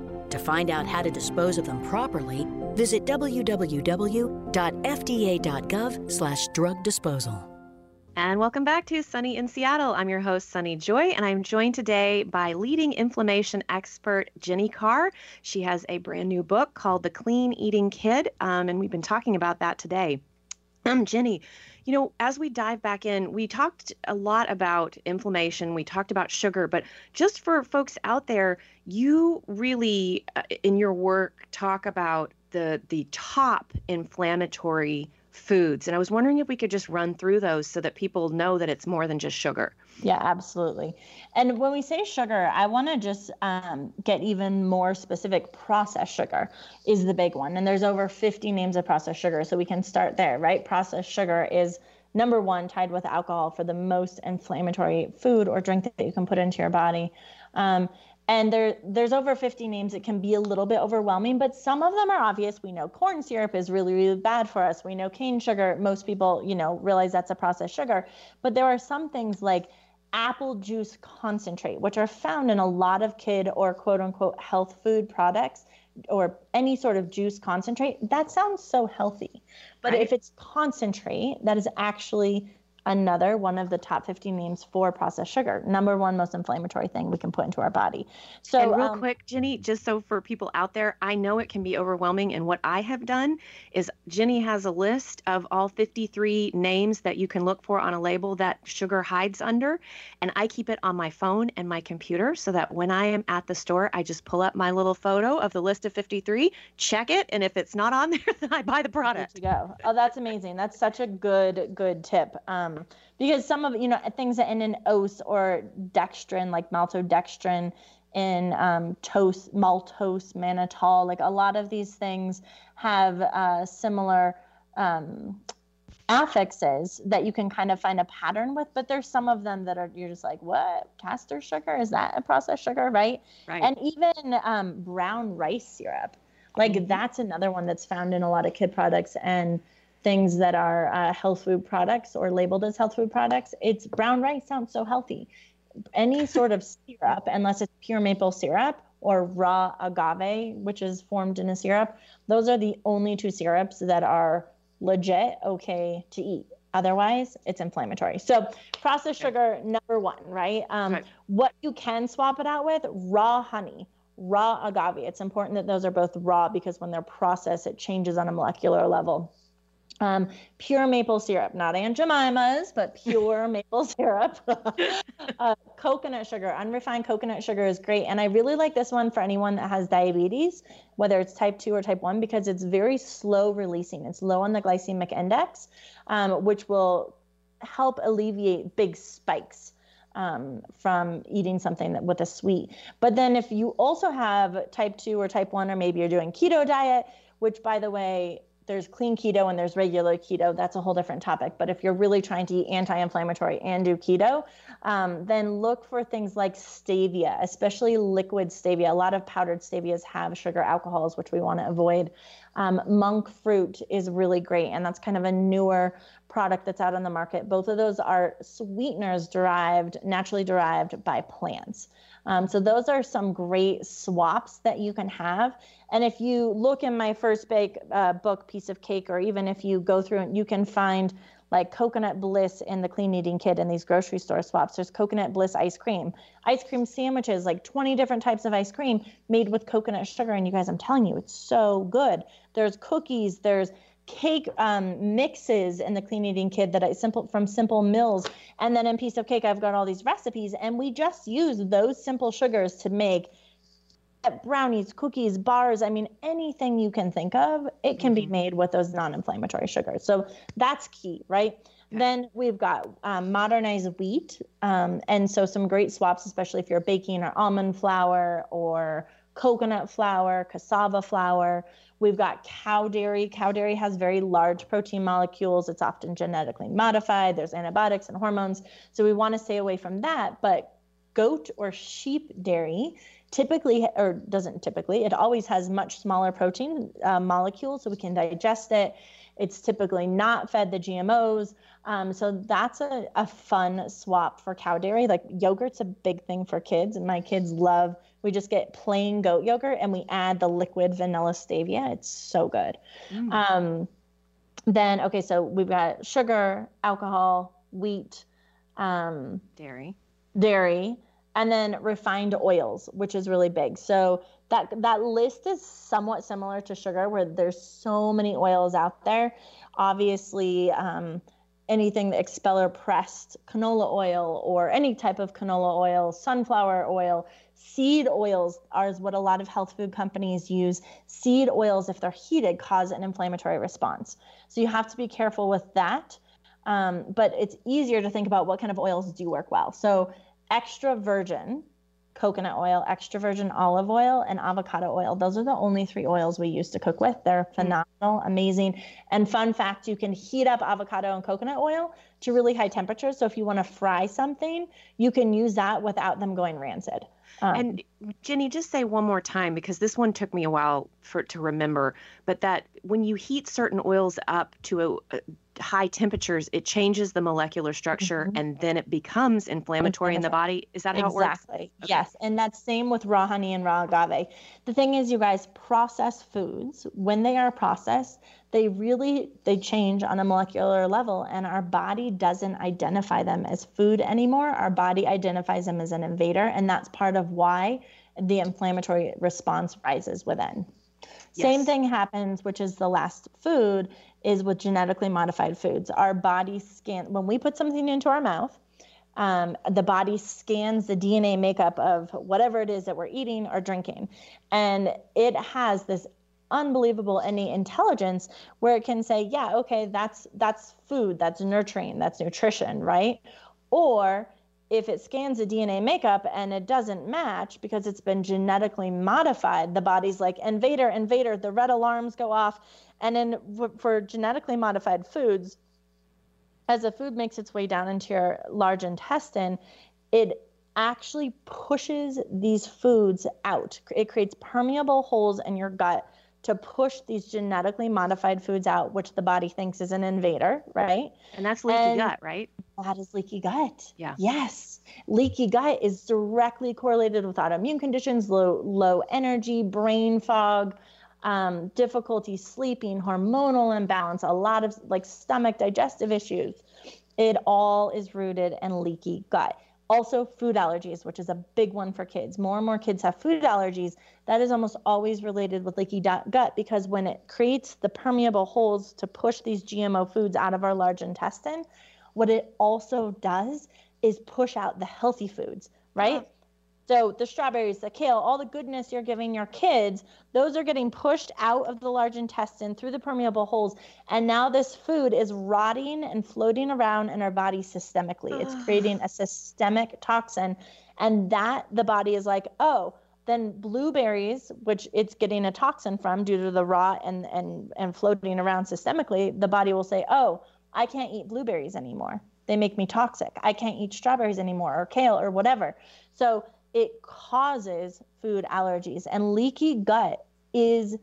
To find out how to dispose of them properly, Visit www.fda.gov/drug disposal. And welcome back to Sunny in Seattle. I'm your host, Sunny Joy, and I'm joined today by leading inflammation expert Jenny Carr. She has a brand new book called The Clean Eating Kid, um, and we've been talking about that today. Jenny, you know, as we dive back in, we talked a lot about inflammation, we talked about sugar, but just for folks out there, you really, uh, in your work, talk about the the top inflammatory foods. And I was wondering if we could just run through those so that people know that it's more than just sugar. Yeah, absolutely. And when we say sugar, I want to just um, get even more specific. Processed sugar is the big one. And there's over 50 names of processed sugar. So we can start there, right? Processed sugar is number one tied with alcohol for the most inflammatory food or drink that you can put into your body. Um, and there there's over 50 names. It can be a little bit overwhelming but some of them are obvious. We know corn syrup is really really bad for us. We know cane sugar. Most people you know realize that's a processed sugar. But there are some things like apple juice concentrate which are found in a lot of kid or quote unquote health food products or any sort of juice concentrate. That sounds so healthy. But right. if it's concentrate that is actually another one of the top 50 names for processed sugar number one most inflammatory thing we can put into our body. So and real um, quick jenny just so for people out there i know it can be overwhelming and what i have done is jenny has a list of all 53 names that you can look for on a label that sugar hides under and i keep it on my phone and my computer so that when i am at the store i just pull up my little photo of the list of 53 check it and if it's not on there then i buy the product. to go. Oh that's amazing. That's such a good good tip. Um, um, because some of you know things that end in ose or dextrin, like maltodextrin, in um, toast, maltose, mannitol, like a lot of these things have uh, similar um, affixes that you can kind of find a pattern with, but there's some of them that are you're just like, what? Castor sugar? Is that a processed sugar? Right. Right. And even um, brown rice syrup, like mm-hmm. that's another one that's found in a lot of kid products and things that are uh, health food products or labeled as health food products. It's brown rice sounds so healthy. Any sort of syrup, unless it's pure maple syrup or raw agave, which is formed in a syrup, those are the only two syrups that are legit okay to eat. Otherwise, it's inflammatory. So, processed sugar, number one, right? Um, right? What you can swap it out with raw honey, raw agave. It's important that those are both raw because when they're processed, it changes on a molecular level. Um, pure maple syrup, not Aunt Jemima's, but pure maple syrup. uh, coconut sugar, unrefined coconut sugar is great. And I really like this one for anyone that has diabetes, whether it's type 2 or type 1, because it's very slow releasing. It's low on the glycemic index, um, which will help alleviate big spikes. Um, from eating something that with a sweet. But then if you also have type 2 or type 1, or maybe you're doing keto diet, which by the way, there's clean keto and there's regular keto. That's a whole different topic. But if you're really trying to eat anti-inflammatory and do keto, um, then look for things like stevia, especially liquid stevia. A lot of powdered stevias have sugar alcohols, which we want to avoid. Um, monk fruit is really great, and that's kind of a newer product that's out on the market. Both of those are sweeteners derived, naturally derived by plants. Um, so those are some great swaps that you can have. And if you look in my first bake uh, book, Piece of Cake, or even if you go through and you can find like coconut bliss in the clean eating kid in these grocery store swaps. There's coconut bliss ice cream, ice cream sandwiches, like 20 different types of ice cream made with coconut sugar. And you guys, I'm telling you, it's so good. There's cookies, there's cake um, mixes in the clean eating kid that I simple from Simple Mills, and then in Piece of Cake I've got all these recipes, and we just use those simple sugars to make brownies, cookies, bars. I mean, anything you can think of, it can mm-hmm. be made with those non-inflammatory sugars. So that's key, right? Then we've got um, modernized wheat, um, and so some great swaps, especially if you're baking or almond flour or coconut flour, cassava flour. We've got cow dairy. Cow dairy has very large protein molecules. It's often genetically modified. There's antibiotics and hormones. So we want to stay away from that. But goat or sheep dairy typically or doesn't typically it always has much smaller protein uh, molecules so we can digest it it's typically not fed the gmos um, so that's a, a fun swap for cow dairy like yogurt's a big thing for kids and my kids love we just get plain goat yogurt and we add the liquid vanilla stevia it's so good mm. um, then okay so we've got sugar alcohol wheat um, dairy dairy and then refined oils, which is really big. So that that list is somewhat similar to sugar, where there's so many oils out there. Obviously, um, anything that expeller pressed canola oil or any type of canola oil, sunflower oil, seed oils are what a lot of health food companies use. Seed oils, if they're heated, cause an inflammatory response. So you have to be careful with that. Um, but it's easier to think about what kind of oils do work well. So extra virgin coconut oil, extra virgin olive oil, and avocado oil. Those are the only three oils we use to cook with. They're mm. phenomenal, amazing. And fun fact you can heat up avocado and coconut oil to really high temperatures. So if you want to fry something, you can use that without them going rancid. Um, and Jenny, just say one more time because this one took me a while for to remember. But that when you heat certain oils up to a, a high temperatures, it changes the molecular structure mm-hmm. and then it becomes inflammatory, in the body. Is that how exactly. it works? Exactly. Okay. Yes. And that's same with raw honey and raw agave. The thing is, you guys, process foods, when they are processed, they really they change on a molecular level and our body doesn't identify them as food anymore our body identifies them as an invader and that's part of why the inflammatory response rises within yes. same thing happens which is the last food is with genetically modified foods our body scan when we put something into our mouth um, the body scans the DNA makeup of whatever it is that we're eating or drinking. And it has this unbelievable innate intelligence where it can say, yeah, okay, that's that's food, that's nurturing, that's nutrition, right? Or if it scans the DNA makeup and it doesn't match because it's been genetically modified, the body's like, invader, invader, the red alarms go off. And then for genetically modified foods, as the food makes its way down into your large intestine, it actually pushes these foods out. It creates permeable holes in your gut to push these genetically modified foods out, which the body thinks is an invader, right? And that's leaky and gut, right? That is leaky gut. Yeah. Yes. Leaky gut is directly correlated with autoimmune conditions, low low energy, brain fog, um, difficulty sleeping, hormonal imbalance, a lot of like stomach digestive issues. It all is rooted in leaky gut. Also, food allergies, which is a big one for kids. More and more kids have food allergies. That is almost always related with leaky gut because when it creates the permeable holes to push these GMO foods out of our large intestine, what it also does is push out the healthy foods, right? So the strawberries, the kale, all the goodness you're giving your kids, those are getting pushed out of the large intestine through the permeable holes. And now this food is rotting and floating around in our body systemically. It's creating a systemic toxin. And that the body is like, oh, then blueberries, which it's getting a toxin from due to the rot and, and, and floating around systemically, the body will say, oh, I can't eat blueberries anymore. They make me toxic. I can't eat strawberries anymore or kale or whatever. So it causes food allergies. And leaky gut is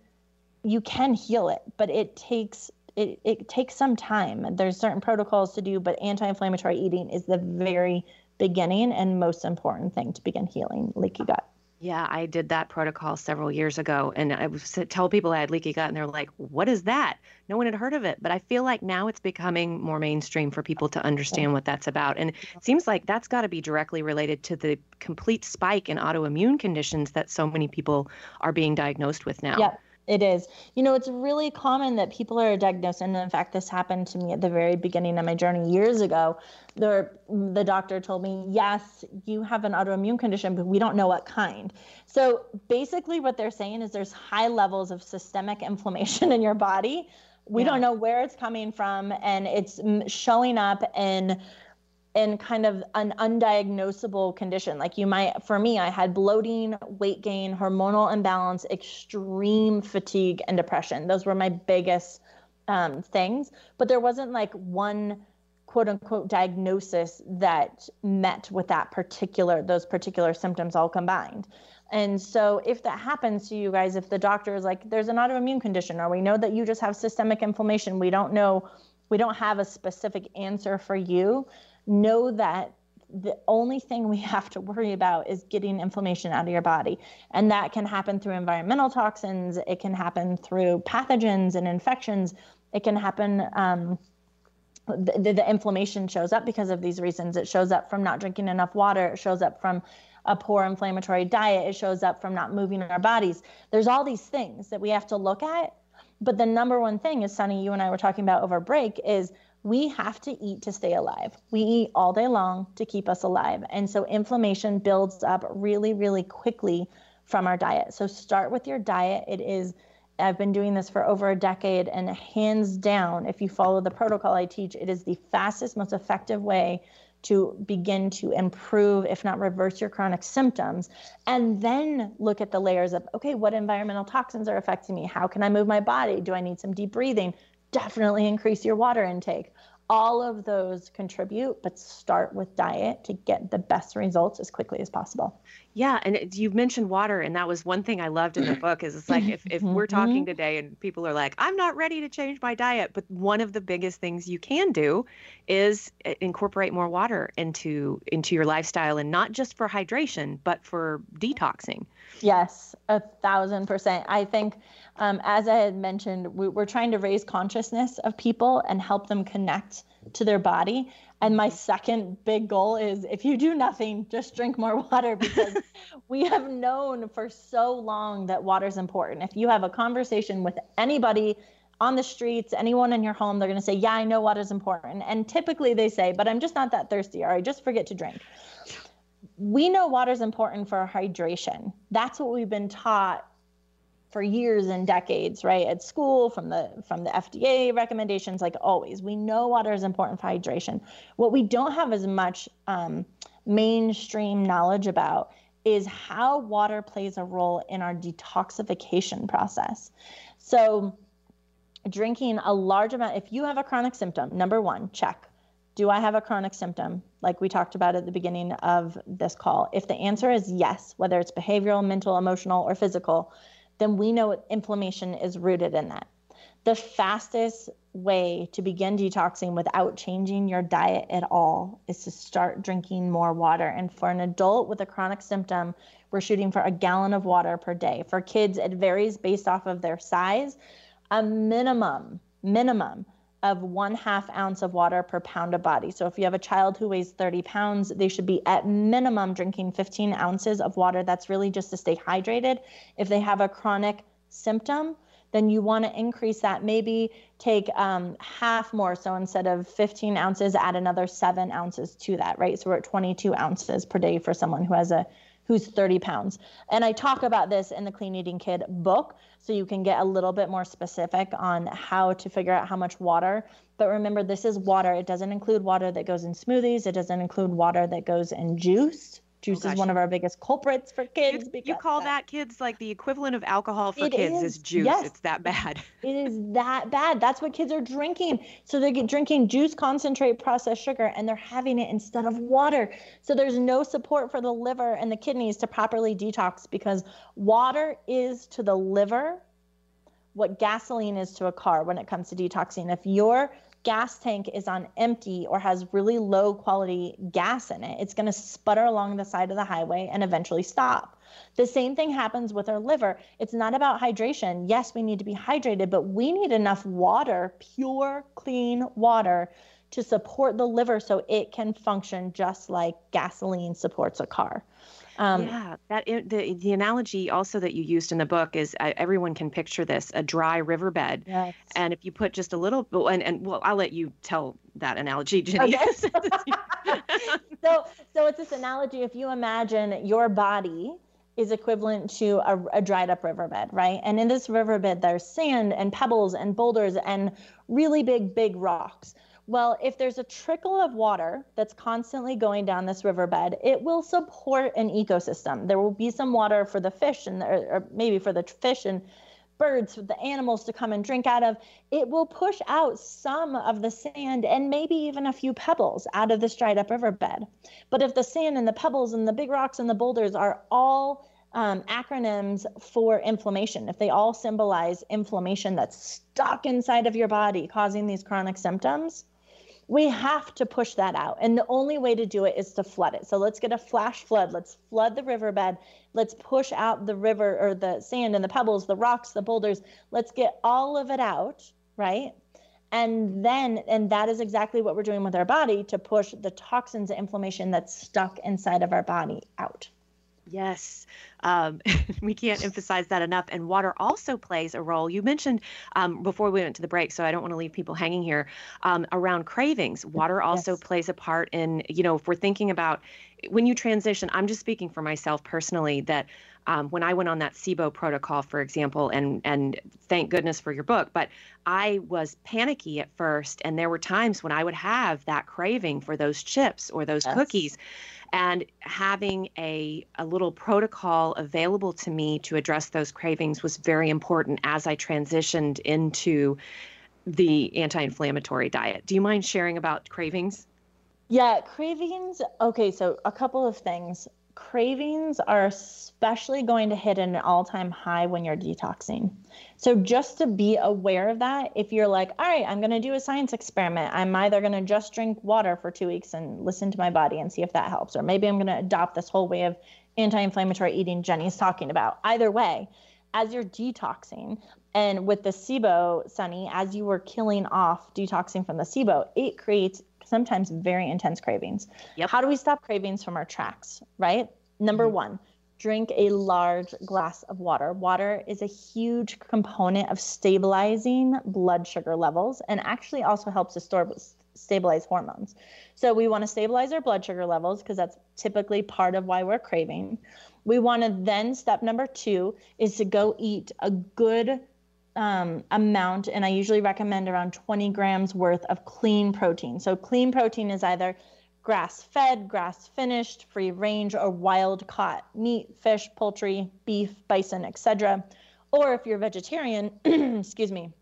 you can heal it but it takes it, it takes some time. There's certain protocols to do but anti-inflammatory eating is the very beginning and most important thing to begin healing leaky gut yeah, I did that protocol several years ago, and I was tell people I had leaky gut, and they're like, "What is that?" No one had heard of it, but I feel like now it's becoming more mainstream for people to understand what that's about, and it seems like that's got to be directly related to the complete spike in autoimmune conditions that so many people are being diagnosed with now. It is. You know, it's really common that people are diagnosed, and in fact, this happened to me at the very beginning of my journey years ago. The, the doctor told me, Yes, you have an autoimmune condition, but we don't know what kind. So basically, what they're saying is there's high levels of systemic inflammation in your body. We yeah. don't know where it's coming from, and it's showing up in in kind of an undiagnosable condition. Like you might, for me, I had bloating, weight gain, hormonal imbalance, extreme fatigue, and depression. Those were my biggest um, things. But there wasn't like one quote unquote diagnosis that met with that particular those particular symptoms all combined and so if that happens to you guys if the doctor is like there's an autoimmune condition or we know that you just have systemic inflammation we don't know we don't have a specific answer for you know that the only thing we have to worry about is getting inflammation out of your body. And that can happen through environmental toxins, it can happen through pathogens and infections, it can happen. Um, the, the inflammation shows up because of these reasons. It shows up from not drinking enough water, it shows up from a poor inflammatory diet, it shows up from not moving our bodies. There's all these things that we have to look at. But the number one thing is, Sunny, you and I were talking about over break, is we have to eat to stay alive. We eat all day long to keep us alive. And so inflammation builds up really, really quickly from our diet. So start with your diet. It is, I've been doing this for over a decade, and hands down, if you follow the protocol I teach, it is the fastest, most effective way to begin to improve, if not reverse your chronic symptoms. And then look at the layers of, okay, what environmental toxins are affecting me? How can I move my body? Do I need some deep breathing? Definitely increase your water intake. All of those contribute, but start with diet to get the best results as quickly as possible. Yeah, and it, you mentioned water, and that was one thing I loved in the book. Is it's like if if we're talking Mm-hmm. today and people are like, I'm not ready to change my diet, but one of the biggest things you can do is uh, incorporate more water into into your lifestyle, and not just for hydration, but for detoxing. Yes, a thousand percent. I think, um, as I had mentioned, we, we're trying to raise consciousness of people and help them connect to their body. And my second big goal is if you do nothing, just drink more water because we have known for so long that water is important. If you have a conversation with anybody on the streets, anyone in your home, they're going to say, Yeah, I know water is important. And typically they say, But I'm just not that thirsty, or I just forget to drink we know water is important for hydration. That's what we've been taught for years and decades, right? At school, from the from the FDA recommendations, like always, we know water is important for hydration. What we don't have as much um, mainstream knowledge about is how water plays a role in our detoxification process. So, drinking a large amount, if you have a chronic symptom, number one, check do I have a chronic symptom, like we talked about at the beginning of this call? If the answer is yes, whether it's behavioral, mental, emotional, or physical, then we know inflammation is rooted in that. The fastest way to begin detoxing without changing your diet at all is to start drinking more water. And for an adult with a chronic symptom, we're shooting for a gallon of water per day. For kids, it varies based off of their size. A minimum, minimum of one half ounce of water per pound of body. So if you have a child who weighs 30 pounds, they should be at minimum drinking 15 ounces of water. That's really just to stay hydrated. If they have a chronic symptom, then you want to increase that. Maybe take um, half more. So instead of 15 ounces, add another seven ounces to that, right? So we're at 22 ounces per day for someone who has a who's 30 pounds. And I talk about this in the Clean Eating Kid book, so you can get a little bit more specific on how to figure out how much water. But remember, this is water. It doesn't include water that goes in smoothies, it doesn't include water that goes in juice. Oh, juice gosh. is one of our biggest culprits for kids. You, because you call that kids like the equivalent of alcohol for kids is, is juice. yes. It's that bad. It is that bad. That's what kids are drinking. So they get drinking juice, concentrate, processed sugar, and they're having it instead of water. So there's no support for the liver and the kidneys to properly detox because water is to the liver what gasoline is to a car when it comes to detoxing. If your gas tank is on empty or has really low quality gas in it, it's going to sputter along the side of the highway and eventually stop. The same thing happens with our liver. It's not about hydration. Yes, we need to be hydrated, but we need enough water, pure, clean water, to support the liver so it can function just like gasoline supports a car. Um, yeah, that the the analogy also that you used in the book is uh, everyone can picture this a dry riverbed, yes. and if you put just a little, and and well, I'll let you tell that analogy, Jenny. Okay. so so it's this analogy if you imagine your body is equivalent to a, a dried up riverbed right and in this riverbed there's sand and pebbles and boulders and really big big rocks well if there's a trickle of water that's constantly going down this riverbed it will support an ecosystem there will be some water for the fish and or, or maybe for the fish and birds, for the animals to come and drink out of, it will push out some of the sand and maybe even a few pebbles out of this dried up riverbed. But if the sand and the pebbles and the big rocks and the boulders are all um, acronyms for inflammation, if they all symbolize inflammation that's stuck inside of your body causing these chronic symptoms, we have to push that out. And the only way to do it is to flood it. So let's get a flash flood. Let's flood the riverbed. Let's push out the river or the sand and the pebbles, the rocks, the boulders. Let's get all of it out, right? And then, and that is exactly what we're doing with our body to push the toxins and inflammation that's stuck inside of our body out. Yes, um, we can't emphasize that enough. And water also plays a role. You mentioned um, before we went to the break, so I don't want to leave people hanging here um, around cravings. Water also yes. plays a part in, you know, if we're thinking about when you transition, I'm just speaking for myself personally that um, when I went on that SIBO protocol, for example, and and thank goodness for your book, but I was panicky at first, and there were times when I would have that craving for those chips or those yes. cookies, and having a, a little protocol available to me to address those cravings was very important as I transitioned into the anti inflammatory diet. Do you mind sharing about cravings? Yeah, cravings. Okay, so a couple of things cravings are especially going to hit an all time high when you're detoxing. So, just to be aware of that, if you're like, all right, I'm going to do a science experiment, I'm either going to just drink water for two weeks and listen to my body and see if that helps, or maybe I'm going to adopt this whole way of anti inflammatory eating Jenny's talking about. Either way, as you're detoxing, and with the SIBO, Sunny, as you were killing off detoxing from the SIBO, it creates sometimes very intense cravings. Yep. How do we stop cravings from our tracks, right? Number mm-hmm. one, drink a large glass of water. Water is a huge component of stabilizing blood sugar levels and actually also helps to store, stabilize hormones. So we want to stabilize our blood sugar levels because that's typically part of why we're craving. We want to then, step number two is to go eat a good um, amount, and I usually recommend around 20 grams worth of clean protein. So, clean protein is either grass fed, grass finished, free range, or wild caught meat, fish, poultry, beef, bison, etc. Or if you're vegetarian, excuse me,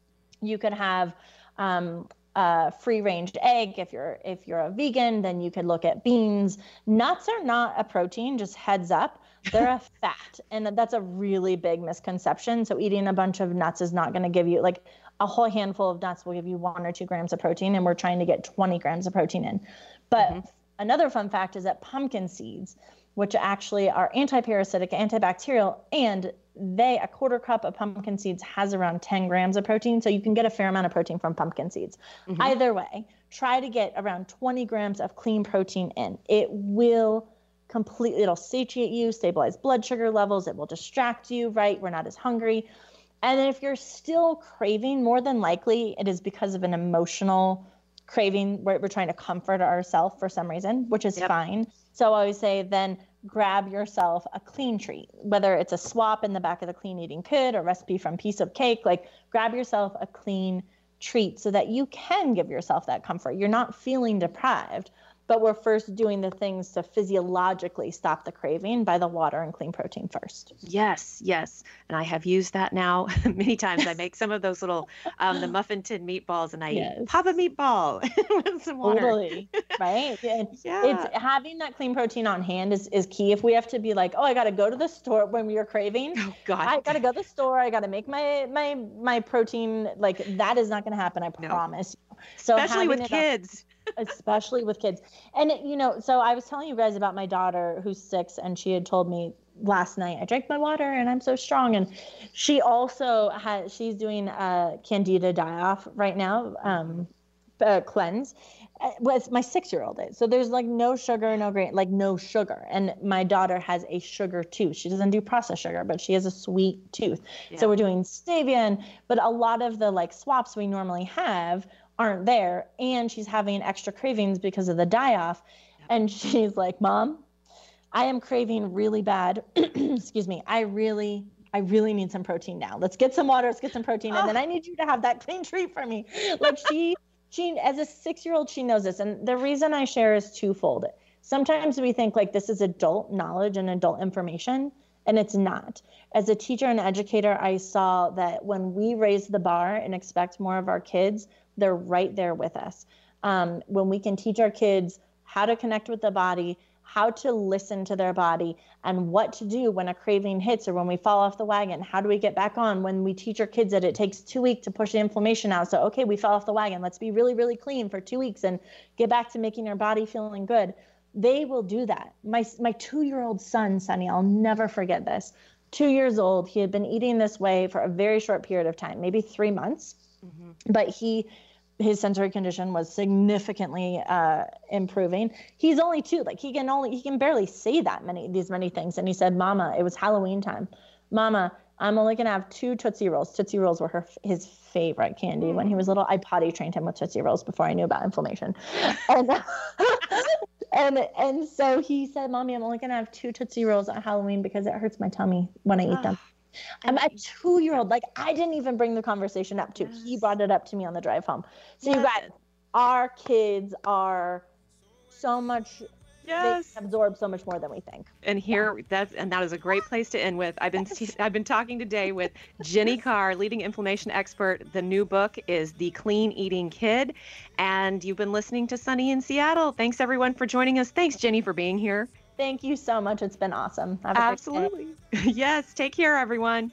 you could have um, a free range egg. If you're if you're a vegan, then you could look at beans. Nuts are not a protein, just heads up. They're a fat, and that's a really big misconception. So eating a bunch of nuts is not going to give you like a whole handful of nuts will give you one or two grams of protein, and we're trying to get 20 grams of protein in. But mm-hmm. another fun fact is that pumpkin seeds, which actually are anti-parasitic, antibacterial, and they a quarter cup of pumpkin seeds has around 10 grams of protein, so you can get a fair amount of protein from pumpkin seeds. Mm-hmm. Either way, try to get around 20 grams of clean protein in. It will completely it'll satiate you stabilize blood sugar levels it will distract you right we're not as hungry and if you're still craving more than likely it is because of an emotional craving where we're trying to comfort ourselves for some reason which is yep. fine so i always say then grab yourself a clean treat whether it's a swap in the back of the clean eating kit or recipe from piece of cake like grab yourself a clean treat so that you can give yourself that comfort. You're not feeling deprived but we're first doing the things to physiologically stop the craving by the water and clean protein first. Yes, yes. And I have used that now many times. I make some of those little um, the muffin tin meatballs and I yes. pop a meatball with some water. Totally. Right? And yeah. It's having that clean protein on hand is, is key. If we have to be like, oh, I gotta go to the store when we are craving. Oh God. I gotta go to the store, I gotta make my my my protein like that is not gonna happen, I no. promise. So especially with kids. Up, especially with kids. And you know, so I was telling you guys about my daughter who's six, and she had told me last night I drank my water and I'm so strong. And she also has she's doing a candida die off right now, um, cleanse. Uh, with my six year old is so there's like no sugar no grain like no sugar and my daughter has a sugar tooth she doesn't do processed sugar but she has a sweet tooth yeah. so we're doing stevia but a lot of the like swaps we normally have aren't there and she's having extra cravings because of the die off and she's like mom i am craving really bad excuse me i really i really need some protein now. Let's get some water let's get some protein and then i need you to have that clean treat for me. Like she she as a six year old she knows this and the reason i share is twofold. Sometimes we think like this is adult knowledge and adult information and it's not. As a teacher and educator, I saw that when we raise the bar and expect more of our kids, they're right there with us. Um, when we can teach our kids how to connect with the body, how to listen to their body, and what to do when a craving hits or when we fall off the wagon. How do we get back on? When we teach our kids that it takes two weeks to push the inflammation out. So, okay, we fell off the wagon. Let's be really, really clean for two weeks and get back to making our body feeling good. They will do that. My my two year old son, Sunny, I'll never forget this. Two years old, he had been eating this way for a very short period of time, maybe three months. Mm-hmm. But he his sensory condition was significantly uh, improving. He's only two, like he can only he can barely say that many these many things. And he said, "Mama, it was Halloween time. Mama, I'm only gonna have two Tootsie Rolls. Tootsie Rolls were her his favorite candy when he was little. I potty trained him with Tootsie Rolls before I knew about inflammation, and and and so he said, "Mommy, I'm only gonna have two Tootsie Rolls at Halloween because it hurts my tummy when I eat them." I'm a two year old. Like I didn't even bring the conversation up to. Yes. He brought it up to me on the drive home. So yes. you guys, our kids are so much yes. they absorb so much more than we think. And here, yeah. that's and that is a great place to end with. I've been. I've been talking today with Jenny Carr, leading inflammation expert. The new book is The Clean Eating Kid, and you've been listening to Sunny in Seattle. Thanks everyone for joining us. Thanks Jenny for being here. Thank you so much. It's been awesome. Absolutely. yes. Take care, everyone.